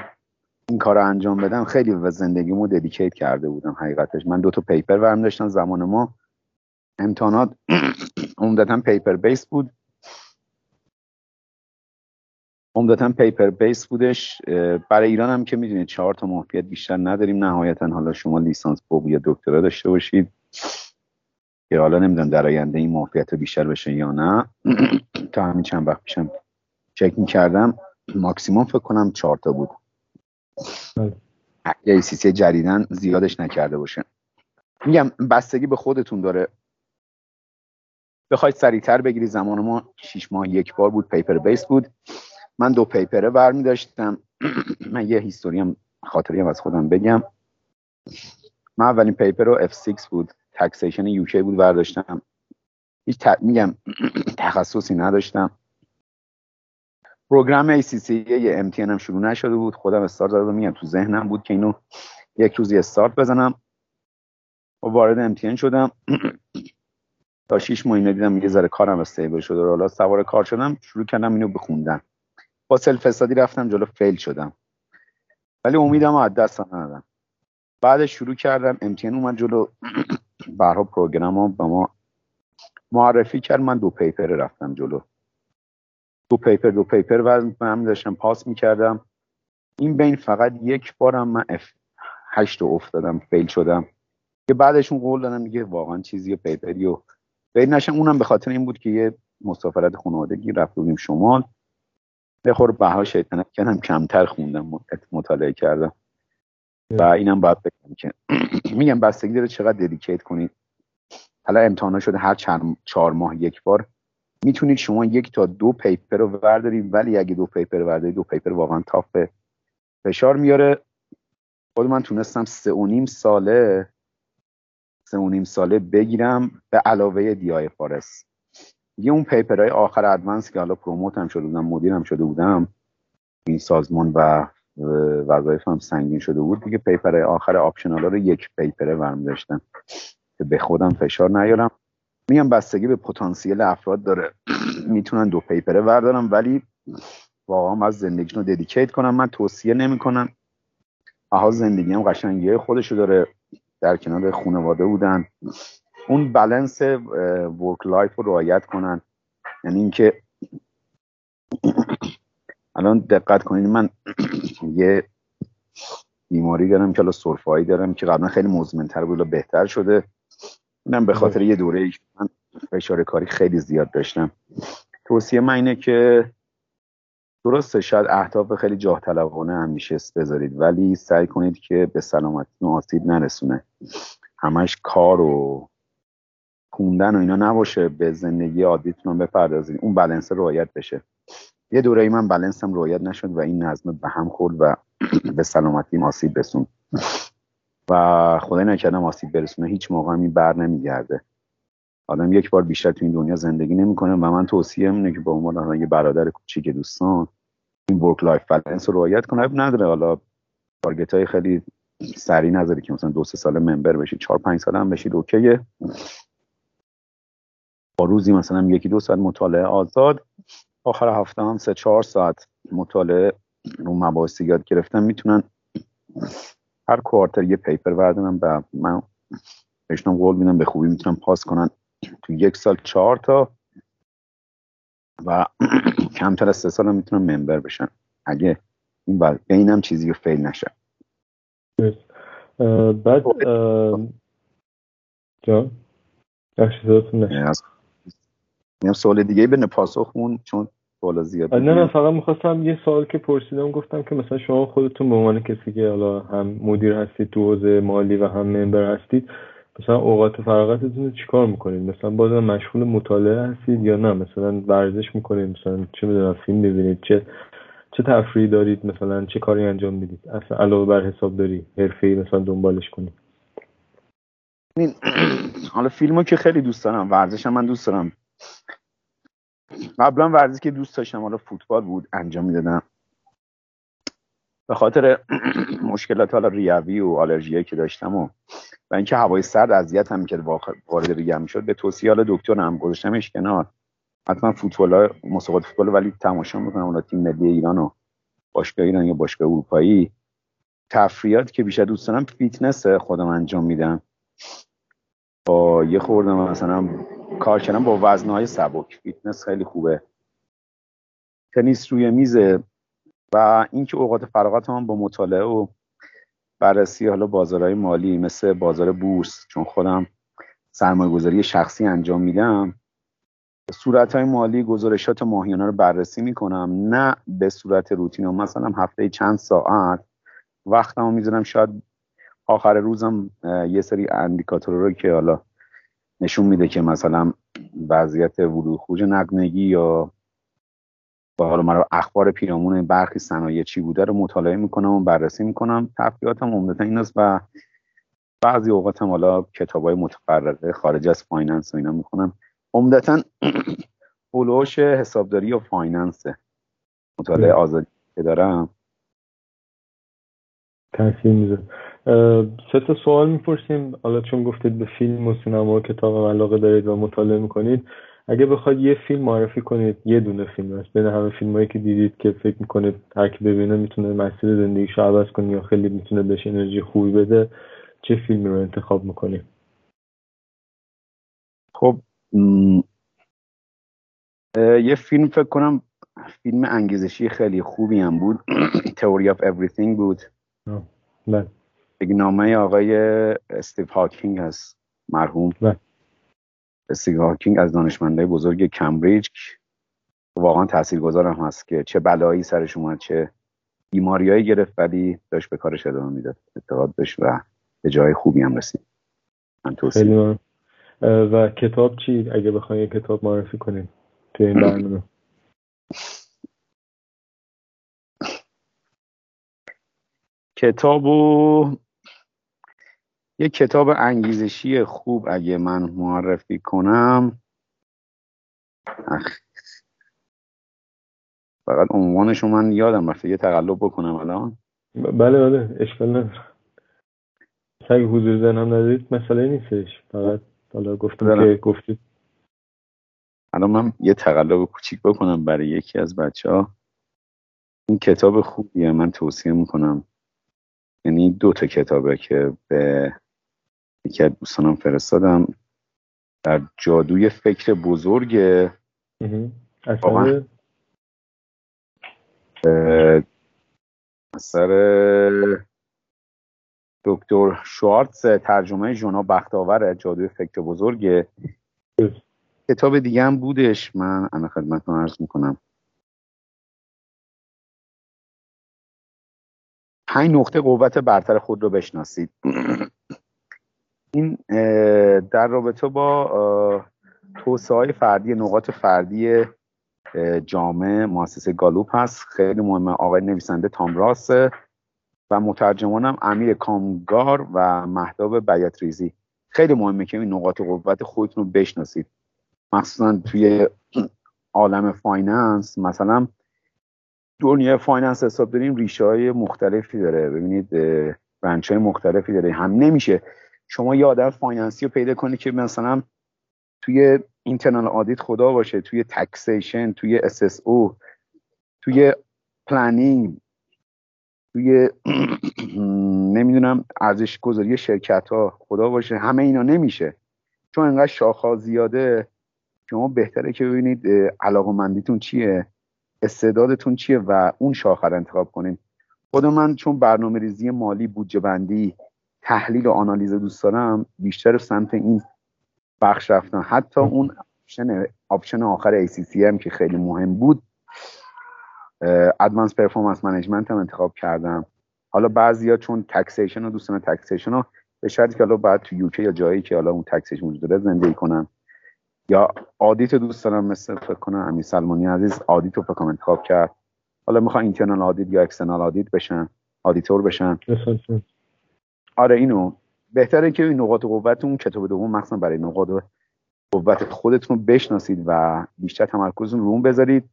این کار رو انجام بدم خیلی به زندگیمو dedicate کرده بودم حقیقتش. من دو تا paper ورم داشتم زمان ما امتحانات عمدتا paper based بود. عمدتا پیپر بیس بودش. برای ایران هم که می‌دونید چهار تا محفیت بیشتر نداریم. نهایتا حالا شما لیسانس فوق یا دکترا داشته باشید که حالا نمی‌دونم در آینده این محفیت بیشتر بشه یا نه. تا همین چند وقت پیشم چک می‌کردم. ماکسیموم فکر کنم چهار تا بود. بله. یه سی جدیدن زیادش نکرده باشه. میگم بستگی به خودتون داره. بخواید سریعتر بگیری زمان ما شیش ماه یک بار بود. paper based بود. من دو paper ه برمی داشتم من یه history هم از خودم بگم. من اولین paper رو F6 بود. taxation UK بود برداشتم. هیچ میگم تخصصی نداشتم. program ACCA یه MTN هم شروع نشده بود. خودم استارت دادم. میگم تو ذهنم بود که اینو یک روزی استارت بزنم. و وارد MTN شدم. تا شیش ماه دیدم یه ذره کارم stable شده. و حالا سوار کار شدم. شروع کردم اینو بخوندن با self study رفتم جلو fail شدم. ولی امیدم از دست ندادم. بعدش شروع کردم. امتحان اومد جلو. برها program ها به ما معرفی کرد. من دو paper رفتم جلو. دو paper دو paper و من داشتم پاس می‌کردم. این بین فقط یک بارم من F هشت افتادم fail شدم. که بعدشون قول دادم دیگه واقعا چیزی paper ی و fail نشم اونم به خاطر این بود که یه مسافرت خانوادگی رفت بودیم شمال. به خور بها شیطنت کردم کمتر خوندم مطالعه کردم. و اینم باید بگم که میگم بستگی داره چقدر dedicate کنید حالا امتحانا شده هر چند چهار ماه یک بار. می‌تونید شما یک تا دو paper رو بردارید ولی اگه دو paper بردارید دو paper واقعا tough فشار میاره. خود من تونستم سه و نیم ساله سه و نیم ساله بگیرم به علاوه Dip IFRS یه اون paper های آخر advanced که حالا promote هم شده بودم مدیر شده بودم این سازمان و وظایف هم سنگین شده بود دیگه paper آخر optional رو یک paper ه ورم داشتم که به خودم فشار نیارم. میگم بستگی به پتانسیل افراد داره. می‌تونن دو paper ه بردارم ولی واقعا از زندگی رو dedicate کنم. من توصیه نمی‌کنم. آها زندگی هم قشنگی خودشو داره. در کنار خانواده بودن. اون balance work life رو رعایت کنن. یعنی اینکه الان دقت کنید من یه بیماری دارم که حالا سرفایی دارم که قبلا خیلی مزمنتر بود بهتر شده. من به خاطر یه دوره من فشار کاری خیلی زیاد داشتم. توصیه من اینه که درسته شاید اهداف خیلی جاه طلبانه همیشه بذارید ولی سعی کنید که به سلامتی آسیب نرسونه. همش کار و خوندن و اینا نباشه به زندگی عادیتون بپردازید. اون بلنس رعایت بشه. یه دوره من بلنسم رعایت نشد و این نظم به هم خورد و به سلامتیم آسیب رسون و خدای نکردم آسیب برسونه هیچ موقع این بر نمیگرده. آدم یک بار بیشتر تو این دنیا زندگی نمی‌کنه و من توصیه اینه که به عنوان یه برادر کوچیک دوستان این work life balance رو رعایت کنه. نداره حالا target های خیلی سریع نذاری که مثلا دو سه سال member بشید چهار پنج سال هم بشید okay ه. با روزی مثلا یکی دو ساعت مطالعه آزاد آخر هفته هم سه چهار ساعت مطالعه رو مباحث یاد گرفتن می‌تونن هر کوارتر یه پیپر بردارن و من بهشون قول میدم به خوبی می‌تونن پاس کنن. تو یک سال چهار تا و کمتر از سه سال هم می‌تونن ممبر بشن. اگه این بر اینم چیزی رو فیل نشه. بعد جان میام سوال دیگه به پاسخمون چون سوال زیاد نه نه فقط می‌خواستم یه سوال که پرسیدم گفتم که مثلا شما خودتون به عنوان کسی که حالا هم مدیر هستید تو حوزه مالی و هم ممبر هستید مثلا اوقات فراغتتون رو چیکار می‌کنید؟ مثلا بازم مشغول مطالعه هستید یا نه؟ مثلا ورزش می‌کنید مثلا چه می‌دونم فیلم ببینید چه چه تفریحی دارید مثلا چه کاری انجام می‌دید؟ اصلا علاوه بر حساب داری حرفه‌ای مثلا دنبالش کنید حالا فیلمو که خیلی دوست دارم ورزش من دوست دارم. قبلا ورزشی که دوست داشتم حالا فوتبال بود انجام می‌دادم. به خاطر مشکلات حالا ریوی و آلرژی که داشتم و و اینکه هوای سرد اذیت هم که وارد ریه شد به توصیه حال دکتر هم گذاشتمش کنار. حتما فوتبال مسابقات فوتبال ولی تماشا می‌کنم اون تیم ملی ایران و باشگاه ایران یا باشگاه اروپایی. تفریحات که بیشتر دوست دارم فیتنس خودم انجام میدم. با یه خوردم مثلا کار کردم با وزنهای سبک. فیتنس خیلی خوبه. تنیس روی میزه و اینکه اوقات فراغت هم با مطالعه و بررسی حالا بازارهای مالی مثل بازار بورس چون خودم سرمایه گذاری شخصی انجام میدم صورت های مالی گزارشات ماهیانه رو بررسی می‌کنم. نه به صورت روتین. مثلا هفته چند ساعت وقتمو می‌ذارم. شاید آخر روزم یه سری اندیکاتور رو که حالا نشون میده که مثلا وضعیت ورود خروج نقدینگی یا با حالا مرا اخبار پیرامون برخی صنایع چی بوده رو مطالعه می‌کنم و بررسی می‌کنم. تفریحاتم عمدتا این است و بعضی اوقات هم حالا کتاب های متفرقه خارج از finance و اینا می‌کنم عمدتا حول و حوش حسابداری و finance مطالعه آزادی که دارم. تاثیر میده سه تا سوال می‌پرسیم. حالا چون گفتید به فیلم و سینما و کتاب علاقه دارید و مطالعه می‌کنید اگه بخواید یه فیلم معرفی کنید یه دونه فیلم هست. بین همه فیلم هایی که دیدید که فکر می‌کنید هر کی ببینه می‌تونه مسیر زندگیش عوض کنه یا خیلی می‌تونه بهش انرژی خوبی بده چه فیلمی رو انتخاب می‌کنید؟ خب یه فیلم فکر کنم فیلم انگیزشی خیلی خوبی هم بود. Theory of Everything بود. بله. نامه آقای استیو هاکینگ هست مرحوم. بله. استیو هاکینگ از دانشمندای بزرگ کمبریج. واقعا تاثیرگذار هم هست که چه بلایی سرش اومد چه بیماریایی گرفت ولی داشت به کارش ادامه می‌داد. اعتقاد داشت و به جای خوبی هم رسید. من خیلی و کتاب چی؟ اگه بخواید کتاب معرفی کنیم توی این برنامه. کتابو یه کتاب انگیزشی خوب اگه من معرفی کنم. فقط عنوانشو من یادم رفته. یه تقلب بکنم الان. بله بله. اشکال نداره. اگه حضور زنم ندارید مسئله نیستش. فقط حالا گفتم که گفتید الان من یه تقلب کوچیک بکنم برای یکی از بچه ها این کتاب خوبیه. من توصیه می‌کنم. یعنی دو تا کتابه که به یکی از دوستانم فرستادم. در جادوی فکر بزرگ اثر اثر دکتر شوارتز ترجمه جونا بختاور جادوی فکر بزرگ کتاب دیگه هم بودش. من انا خدمتتون عرض می‌کنم. پنج نقطه قوت برتر خود رو بشناسید. این در رابطه با توسعه های فردی نقاط فردی جامعه مؤسسه گالوپ هست. خیلی مهمه. آقای نویسنده تام راثه و مترجمانم امیر کامگار و مهداب بیاتریزی. خیلی مهمه که این نقاط قوت خودتون رو بشناسید. مخصوصا توی عالم finance مثلا دنیای finance حساب داریم رشته های مختلفی داره. ببینید range های مختلفی داره. هم نمیشه شما یه آدم finance ی رو پیدا کنید که مثلا توی internal audit خدا باشه توی taxation توی او توی planning توی نمی‌دونم ارزش گذاری شرکت ها خدا باشه همه اینا نمیشه. چون انقدر شاخها زیاده شما بهتره که ببینید علاقمندیتون چیه استعدادتون چیه و اون شاخه رو انتخاب کنین. خود من چون برنامه ریزی مالی بودجه بندی تحلیل و آنالیز دوست دارم بیشتر سمت این بخش رفتن. حتی اون option option آخر ACCA م که خیلی مهم بود Advanced Performance Management هم انتخاب کردم. حالا بعضیا چون taxation و دوستان taxation رو به شرطی که حالا بعد تو UK یا جایی که حالا اون taxation وجود داره زندگی کنم یا audit دوست دارم مثل فکر کنم امیر سلمانی عزیز audit رو فکر انتخاب کرد. حالا می‌خوان internal audit یا external audit بشن آدیتور بشن. آره اینو. بهتره که این نقاط قوت اون کتاب دوم مخصوصا برای نقاط قوت خودتون بشناسید و بیشتر تمرکزتون رو اون بذارید.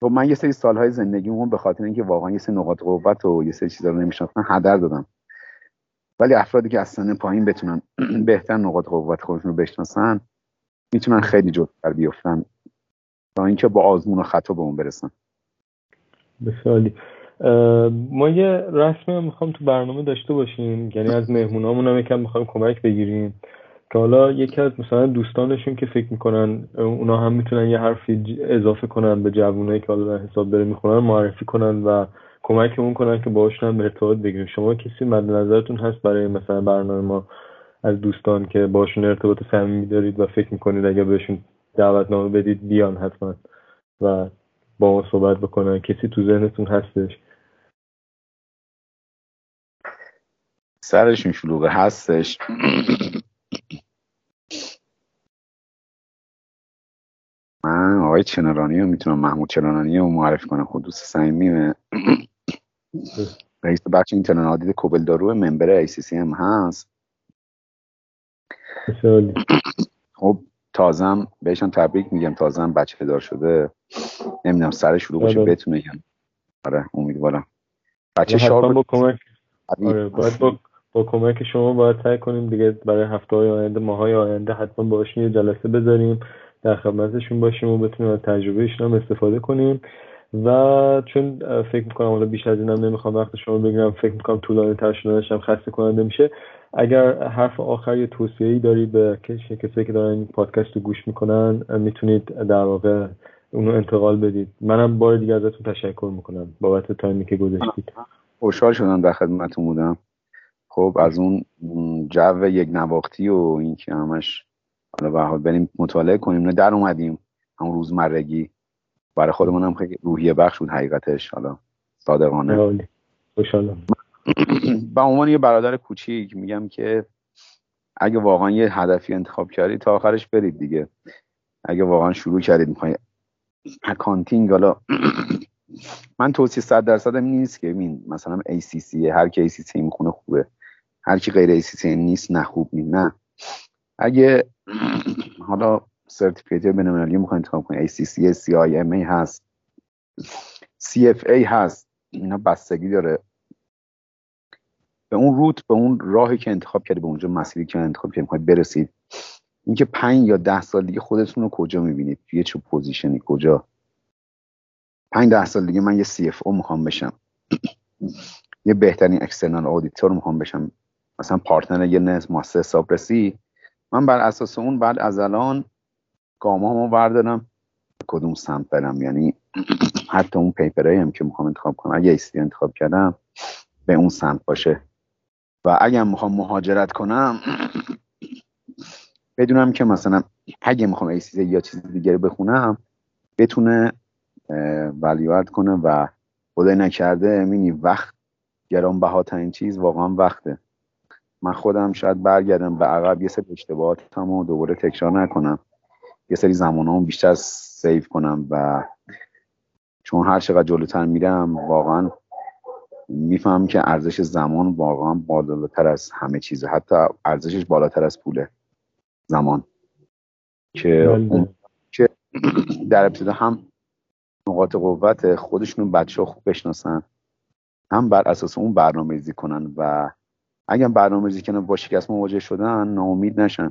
خب من یه سری سالهای زندگیمون به خاطر اینکه واقعا یه سری نقاط قوت و یه سری چیزا رو نمیشناختن هدر دادم. ولی افرادی که از سن پایین بتونن بهتر نقاط قوت خودشون رو بشناسن می‌تونن خیلی جلوتر بیفتن تا اینکه با آزمون و خطا به اون برسن. بسیاری ما یه رسمی می‌خوام تو برنامه داشته باشیم. یعنی از مهمونامون هم یکم می‌خوایم کمک بگیریم. که حالا یکی از مثلا دوستانشون که فکر می‌کنن اونا هم می‌تونن یه حرفی اضافه کنن به جوونایی که حالا در حساب داره می‌خونن معرفی کنن و کمکمون کنن که باهاشون هم ارتباط بگیریم. شما کسی مد نظرتون هست برای مثلا برنامه ما از دوستان که باشون ارتباط صمیمی دارید و فکر می‌کنید اگر بهشون دعوتنامه بدید بیان حتما و با ما صحبت بکنن؟ کسی تو ذهنتون هستش سرشون شلوغه هستش. من آقای چنرانی رو می‌تونم محمود چنرانی رو معرفی کنم. خود دوست صمیمیمه رئیس بخش اینترنت عادید کوبل دارو ممبر ای سی سی هم هست. خب تازم بهشان تبریک میگم. تازم بچه دار شده. نمی‌دونم سر شروع باشه آره. بتونه آره امیدوارم. بچه شار با کمک. آره باید با با کمک شما باید سعی کنیم دیگه برای هفته های آینده ماهای آینده حتما باشین یه جلسه بذاریم در خدمتشون باشیم و بتونیم از تجربهشون هم استفاده کنیم. و چون فکر می‌کنم حالا بیش از اینم نمی‌خوام وقت شما بگیرم فکر می‌کنم طولانی تر شدنش هم خسته کننده میشه. اگر حرف آخر یه توصیه ای داری به کسایی که دارن پادکست رو گوش می‌کنن می‌تونید در واقع اونو انتقال بدید. منم بار دیگه ازتون تشکر می‌کنم بابت تایمی که گذاشتید. خوشحال شدم در خدمتتون بودم. خب از اون جو یک نواختی و اینکه همش حالا به حال بریم مطالعه کنیم نه در اومدیم همون روزمرگی. برای خودمون هم خیلی روحیه بخش بود حقیقتش حالا صادقانه. خوشحالم. به عنوان یه برادر کوچیک میگم که اگه واقعا یه هدفی انتخاب کردید تا آخرش برید دیگه. اگه واقعا شروع کردید می‌خوای. accounting حالا من توصیه صد درصد نیست که ببین مثلا ACC هر کی ACC می‌خونه خوبه. هر کی غیر ACC نیست نه خوب نیست نه. اگه حالا certificate بین‌المللی می‌خواین انتخاب کنید ACC CIMA هست CFA هست اینا بستگی داره. به اون route به اون راهی که انتخاب کردی به اونجا مسیری که انتخاب کردی می‌خواید برسید اینکه پنج یا ده سال دیگه خودتون رو کجا می‌بینید؟ توی چه position ی؟ کجا؟ پنج ده سال دیگه من یه CFO می‌خوام بشم. یه بهترین external auditor می‌خوام بشم. مثلا partner یه مؤسسه حسابرسی من بر اساس اون بعد از الان گامامو بردارم. کدوم سمت برم؟ یعنی حتی اون پیپرایی هم که می‌خوام انتخاب کنم اگه ایستی انتخاب کردم به اون سمت باشه. و اگه می‌خوام مهاجرت کنم بدونم که مثلا اگه می‌خوام ایستی یا چیز دیگری بخونم بتونه ولیوارد کنه و خدای نکرده مینی وقت گرانبهاترین چیز واقعا وقته. من خودم شاید برگردم به عقب. یه سری اشتباهاتم و دوباره تکرار نکنم. یه سری زمانامو بیشتر سیف کنم و چون هر چقدر جلوتر میرم واقعا می‌فهمم که ارزش زمان واقعا بالاتر از همه چیزه. حتی ارزشش بالاتر از پوله زمان. که بله. که در ابتدا هم نقاط قوت خودشون بچه خوب بشناسن هم بر اساس اون برنامه ریزی کنن و اگر برنامه ریزی کنن با شکست مواجه شدن ناامید نشن.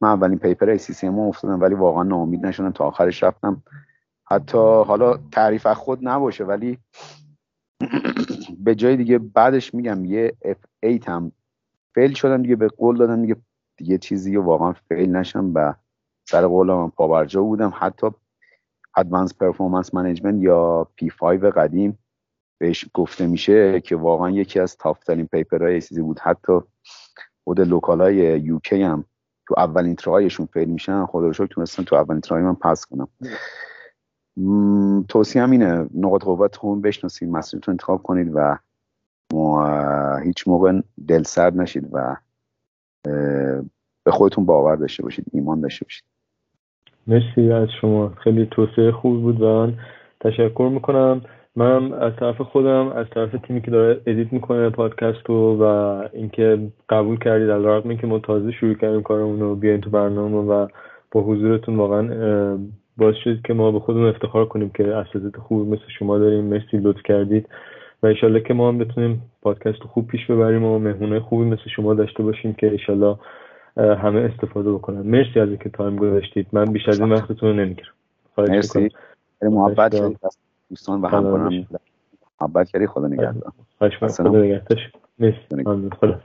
من اولین paper ACC افتادم ولی واقعا ناامید نشدم تا آخرش رفتم. حتی حالا تعریف خود نباشه ولی به جای دیگه بعدش میگم یه F8 هم fail شدم دیگه به قول دادم دیگه دیگه چیزی واقعا fail نشم و سر قولم پابرجا بودم. حتی Advanced Performance Management یا P5 قدیم بهش گفته میشه که واقعا یکی از tough ترین paper های چیزی بود. حتی خود local های UK هم تو اولین try شون fail میشن. خدا رو شکر تونستم تو اولین try من pass کنم. توصیه هم اینه نقاط قوت خون بشناسید مسیرتون انتخاب کنید و هیچ موقع دل سرد نشید و به خودتون باور داشته باشید ایمان داشته باشید. مرسی از شما. خیلی توصیه خوب بود و تشکر می‌کنم. من از طرف خودم از طرف تیمی که داره ادیت می‌کنه پادکست رو و اینکه قبول کردید از رقم اینکه ما تازه شروع کردیم کارمون رو بیاین تو برنامه و با حضورتون واقعا باعث شد که ما به خودمون افتخار کنیم که اساتید خوب مثل شما داریم. مرسی لطف کردید و ایشالله که ما هم بتونیم پادکست رو خوب پیش ببریم و مهمونه خوبی مثل شما داشته باشیم که ایشالله همه استفاده بکنن. مرسی از اینکه تایم گذاشتید. من بیش از این وقتتون رو نمی‌گیرم. مرسی. محبت دوستان و همکاران محبت کردی خدا نگهدار. خدا نگهدار.